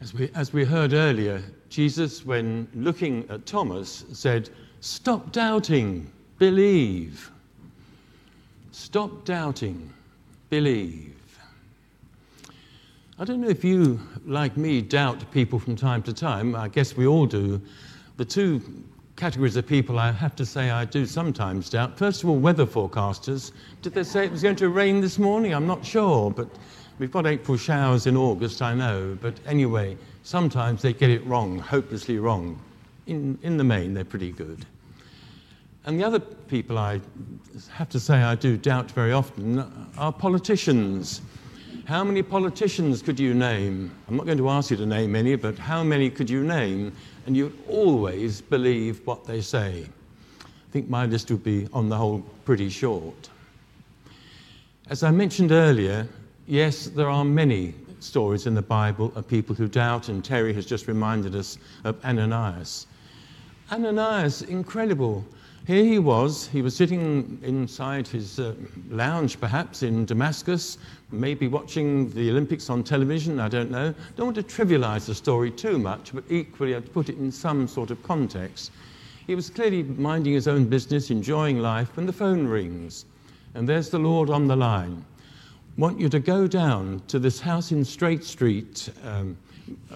As we, as we heard earlier, Jesus, when looking at Thomas, said, Stop doubting, believe. Stop doubting, believe. I don't know if you, like me, doubt people from time to time. I guess we all do. The two categories of people I have to say I do sometimes doubt. First of all, weather forecasters. Did they say it was going to rain this morning? I'm not sure, but we've got April showers in August, I know. But anyway, sometimes they get it wrong, hopelessly wrong. In, in the main, they're pretty good. And the other people I have to say I do doubt very often are politicians. How many politicians could you name? I'm not going to ask you to name any, but how many could you name? And you'd always believe what they say. I think my list would be, on the whole, pretty short. As I mentioned earlier, yes, there are many stories in the Bible of people who doubt, and Terry has just reminded us of Ananias. Ananias, incredible here he was, he was sitting inside his uh, lounge, perhaps in Damascus, maybe watching the Olympics on television, I don't know. Don't want to trivialize the story too much, but equally I'd put it in some sort of context. He was clearly minding his own business, enjoying life, when the phone rings. And there's the Lord on the line. Want you to go down to this house in Straight Street, um,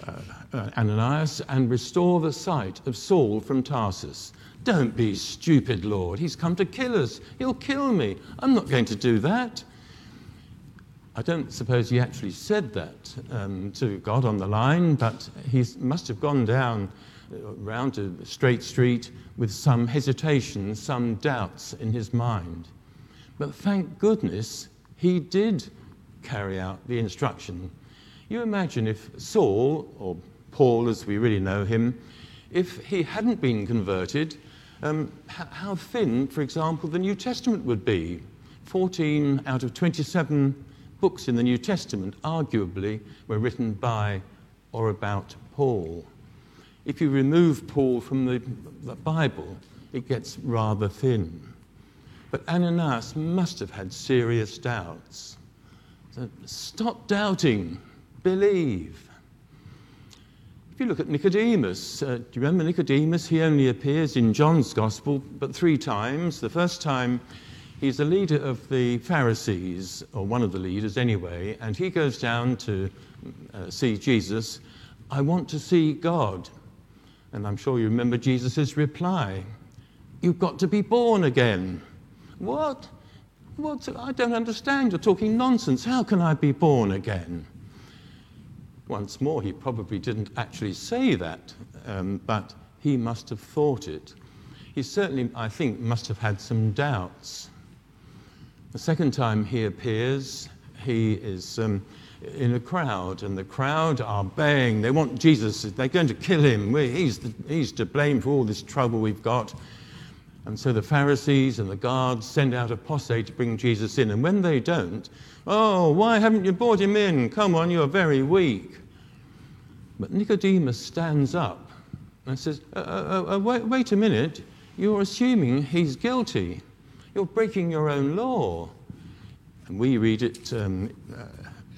uh, uh, Ananias, and restore the sight of Saul from Tarsus. Don't be stupid, Lord. He's come to kill us. He'll kill me. I'm not going to do that. I don't suppose he actually said that um, to God on the line, but he must have gone down uh, round to Straight Street with some hesitation, some doubts in his mind. But thank goodness he did carry out the instruction. You imagine if Saul, or Paul as we really know him, if he hadn't been converted, um, how thin, for example, the New Testament would be. 14 out of 27 books in the New Testament, arguably, were written by or about Paul. If you remove Paul from the, the Bible, it gets rather thin. But Ananias must have had serious doubts. So stop doubting, believe. If you look at Nicodemus, uh, do you remember Nicodemus? He only appears in John's Gospel but three times. The first time, he's the leader of the Pharisees, or one of the leaders anyway, and he goes down to uh, see Jesus. I want to see God. And I'm sure you remember Jesus' reply You've got to be born again. What? What? I don't understand. You're talking nonsense. How can I be born again? Once more, he probably didn't actually say that, um, but he must have thought it. He certainly, I think, must have had some doubts. The second time he appears, he is um, in a crowd, and the crowd are baying. They want Jesus, they're going to kill him. He's, the, he's to blame for all this trouble we've got. And so the Pharisees and the guards send out a posse to bring Jesus in. And when they don't, oh, why haven't you brought him in? Come on, you're very weak. But Nicodemus stands up and says, uh, uh, uh, uh wait, wait a minute, you're assuming he's guilty. You're breaking your own law. And we read it um, uh,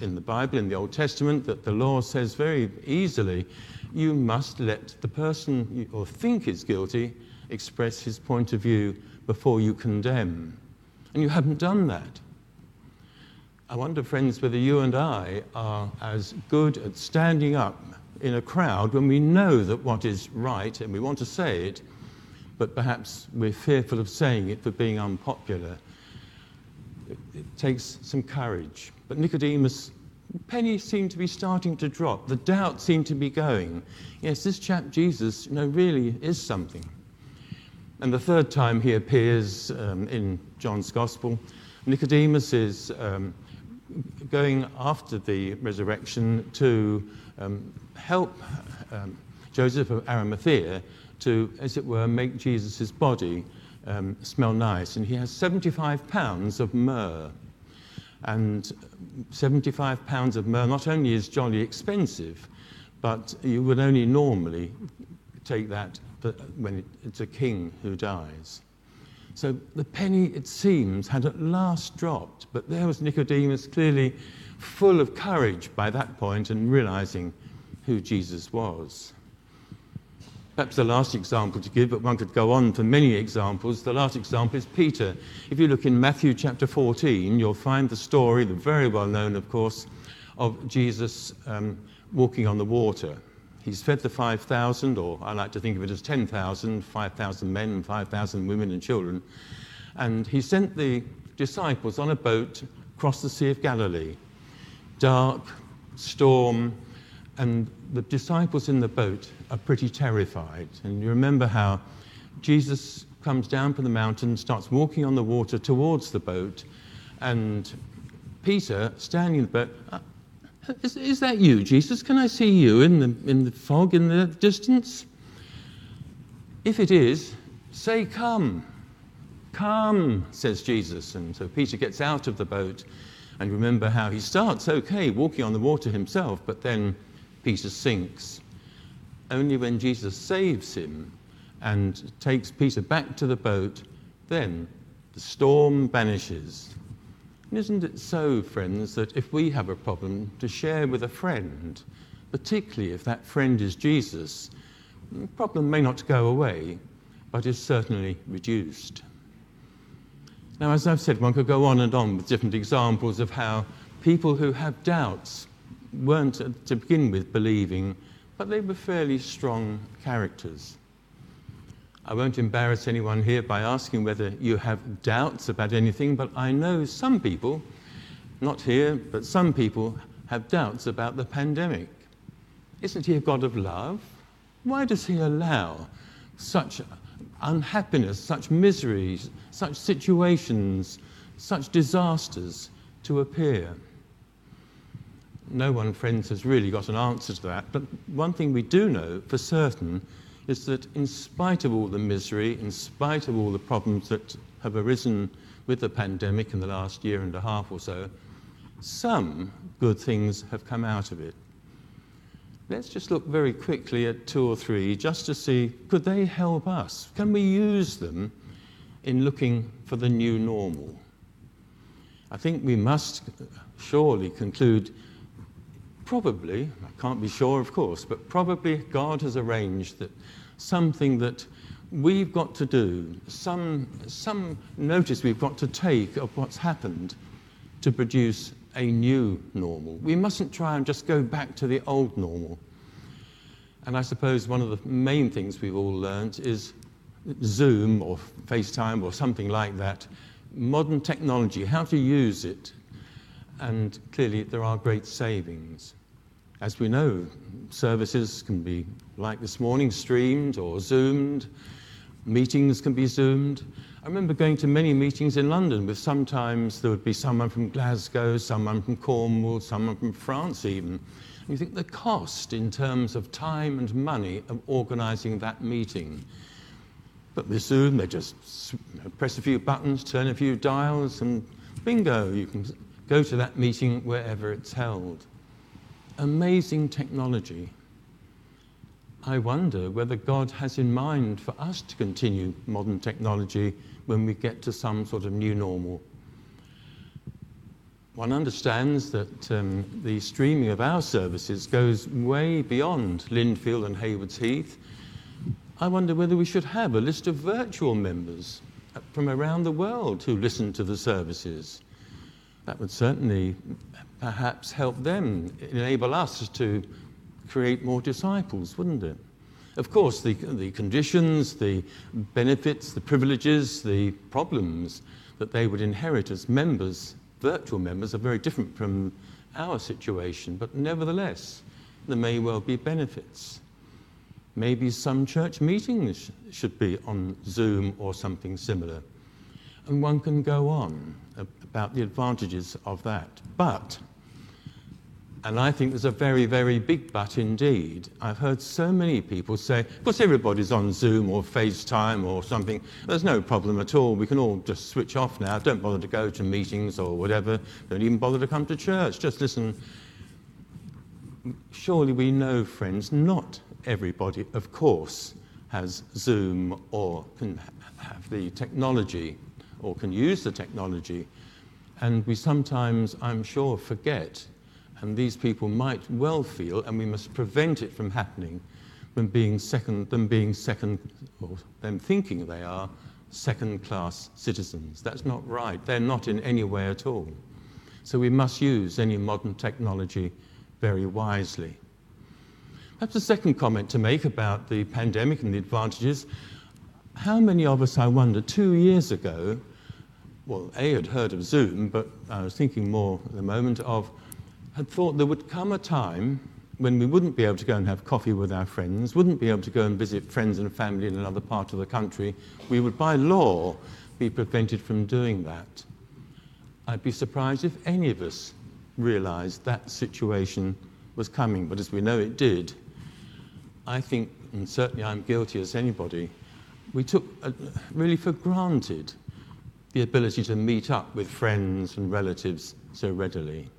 in the Bible, in the Old Testament, that the law says very easily you must let the person you or think is guilty express his point of view before you condemn. And you haven't done that. I wonder, friends, whether you and I are as good at standing up in a crowd when we know that what is right and we want to say it, but perhaps we're fearful of saying it for being unpopular. It, it takes some courage. But Nicodemus, penny seemed to be starting to drop. The doubt seemed to be going. Yes, this chap Jesus, you know, really is something. And the third time he appears um, in John's Gospel, Nicodemus is um, going after the resurrection to um, help um, Joseph of Arimathea to, as it were, make Jesus' body um, smell nice. And he has 75 pounds of myrrh. And 75 pounds of myrrh not only is jolly expensive, but you would only normally take that when it's a king who dies. So the penny, it seems, had at last dropped, but there was Nicodemus clearly full of courage by that point and realizing who Jesus was. Perhaps the last example to give, but one could go on for many examples. The last example is Peter. If you look in Matthew chapter 14, you'll find the story, the very well known, of course, of Jesus um, walking on the water. He's fed the 5,000, or I like to think of it as 10,000, 5,000 men and 5,000 women and children. And he sent the disciples on a boat across the Sea of Galilee. Dark, storm, and the disciples in the boat are pretty terrified. And you remember how Jesus comes down from the mountain, starts walking on the water towards the boat, and Peter, standing in the boat, uh, is, is that you, Jesus? Can I see you in the, in the fog in the distance? If it is, say, Come. Come, says Jesus. And so Peter gets out of the boat. And remember how he starts okay, walking on the water himself, but then Peter sinks. Only when Jesus saves him and takes Peter back to the boat, then the storm vanishes. And isn't it so, friends, that if we have a problem to share with a friend, particularly if that friend is Jesus, the problem may not go away, but is certainly reduced. Now, as I've said, one could go on and on with different examples of how people who have doubts weren't, uh, to begin with, believing, but they were fairly strong characters. I won't embarrass anyone here by asking whether you have doubts about anything, but I know some people, not here, but some people have doubts about the pandemic. Isn't he a God of love? Why does he allow such unhappiness, such miseries, such situations, such disasters to appear? No one, friends, has really got an answer to that. But one thing we do know for certain is that in spite of all the misery, in spite of all the problems that have arisen with the pandemic in the last year and a half or so, some good things have come out of it. Let's just look very quickly at two or three just to see could they help us? Can we use them in looking for the new normal? I think we must surely conclude probably, I can't be sure, of course, but probably God has arranged that something that we've got to do, some, some notice we've got to take of what's happened to produce a new normal. We mustn't try and just go back to the old normal. And I suppose one of the main things we've all learned is Zoom or FaceTime or something like that, modern technology, how to use it. And clearly, there are great savings. As we know, services can be, like this morning, streamed or zoomed. Meetings can be zoomed. I remember going to many meetings in London with sometimes there would be someone from Glasgow, someone from Cornwall, someone from France even. And you think the cost in terms of time and money of organising that meeting. But with Zoom, they just press a few buttons, turn a few dials, and bingo, you can go to that meeting wherever it's held amazing technology. I wonder whether God has in mind for us to continue modern technology when we get to some sort of new normal. One understands that um, the streaming of our services goes way beyond Lindfield and Haywards Heath. I wonder whether we should have a list of virtual members from around the world who listen to the services. That would certainly perhaps help them, enable us to create more disciples, wouldn't it? Of course, the, the conditions, the benefits, the privileges, the problems that they would inherit as members, virtual members, are very different from our situation, but nevertheless, there may well be benefits. Maybe some church meetings should be on Zoom or something similar. And one can go on about the advantages of that. But and I think there's a very, very big but indeed. I've heard so many people say, of course, everybody's on Zoom or FaceTime or something. There's no problem at all. We can all just switch off now. Don't bother to go to meetings or whatever. Don't even bother to come to church. Just listen. Surely we know, friends, not everybody, of course, has Zoom or can have the technology or can use the technology. And we sometimes, I'm sure, forget And these people might well feel, and we must prevent it from happening, them being second, them being second, or them thinking they are second class citizens. That's not right. They're not in any way at all. So we must use any modern technology very wisely. Perhaps a second comment to make about the pandemic and the advantages. How many of us, I wonder, two years ago, well, A, had heard of Zoom, but I was thinking more at the moment of, had thought there would come a time when we wouldn't be able to go and have coffee with our friends, wouldn't be able to go and visit friends and family in another part of the country. We would, by law, be prevented from doing that. I'd be surprised if any of us realized that situation was coming, but as we know it did, I think, and certainly I'm guilty as anybody, we took uh, really for granted the ability to meet up with friends and relatives so readily.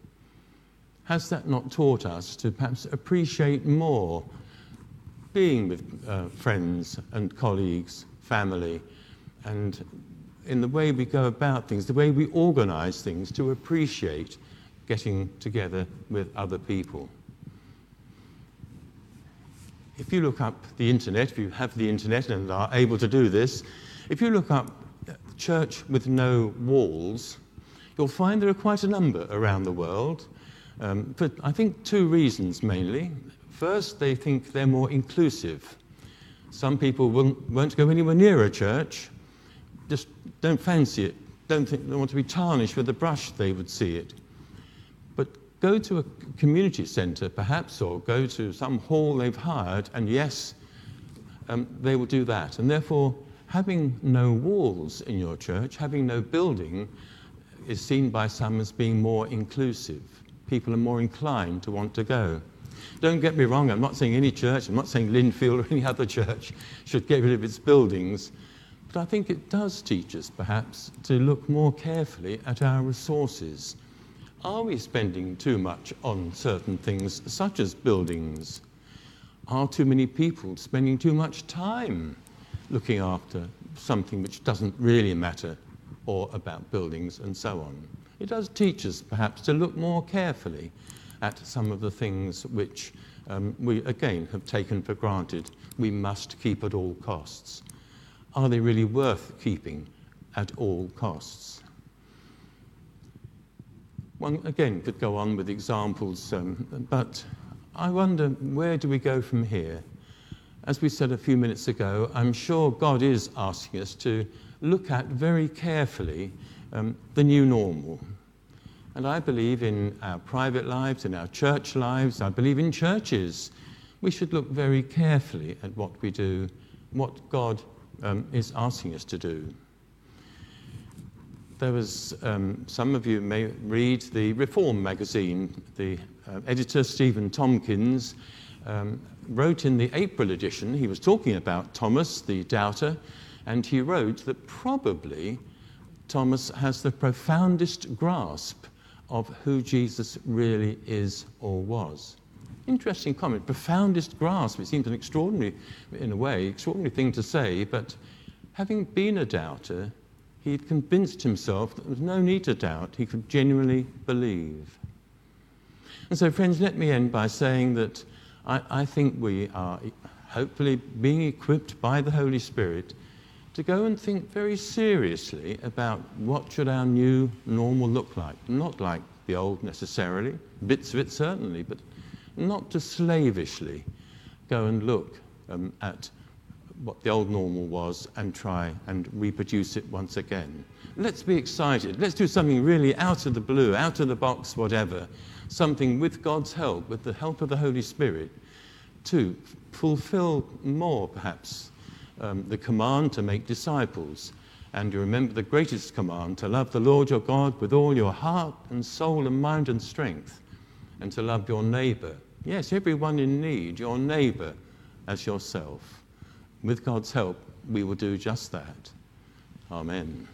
Has that not taught us to perhaps appreciate more being with uh, friends and colleagues, family, and in the way we go about things, the way we organize things, to appreciate getting together with other people? If you look up the internet, if you have the internet and are able to do this, if you look up church with no walls, you'll find there are quite a number around the world. Um, for, I think, two reasons mainly. First, they think they're more inclusive. Some people won't, won't go anywhere near a church, just don't fancy it, don't think they want to be tarnished with a brush, they would see it But go to a community centre, perhaps, or go to some hall they've hired, and yes, um, they will do that. And therefore, having no walls in your church, having no building, is seen by some as being more inclusive. People are more inclined to want to go. Don't get me wrong, I'm not saying any church, I'm not saying Lindfield or any other church should get rid of its buildings, but I think it does teach us, perhaps, to look more carefully at our resources are we spending too much on certain things, such as buildings? Are too many people spending too much time looking after something which doesn't really matter, or about buildings and so on? It does teach us, perhaps, to look more carefully at some of the things which um, we, again, have taken for granted we must keep at all costs. Are they really worth keeping at all costs? One, again, could go on with examples, um, but I wonder where do we go from here? As we said a few minutes ago, I'm sure God is asking us to look at very carefully um, the new normal. And I believe in our private lives, in our church lives, I believe in churches. We should look very carefully at what we do, what God um, is asking us to do there was, um, some of you may read the Reform magazine. The uh, editor, Stephen Tomkins, um, wrote in the April edition, he was talking about Thomas, the doubter, and he wrote that probably Thomas has the profoundest grasp of who Jesus really is or was. Interesting comment. Profoundest grasp. It seems an extraordinary, in a way, extraordinary thing to say, but having been a doubter, he had convinced himself that there was no need to doubt, he could genuinely believe. And so, friends, let me end by saying that I, I think we are hopefully being equipped by the Holy Spirit to go and think very seriously about what should our new normal look like. Not like the old necessarily, bits of it certainly, but not to slavishly go and look um, at what the old normal was and try and reproduce it once again. Let's be excited. Let's do something really out of the blue, out of the box, whatever. Something with God's help, with the help of the Holy Spirit, to fulfill more, perhaps, um, the command to make disciples. And you remember the greatest command to love the Lord your God with all your heart and soul and mind and strength, and to love your neighbor. Yes, everyone in need, your neighbor as yourself with God's help, we will do just that. Amen.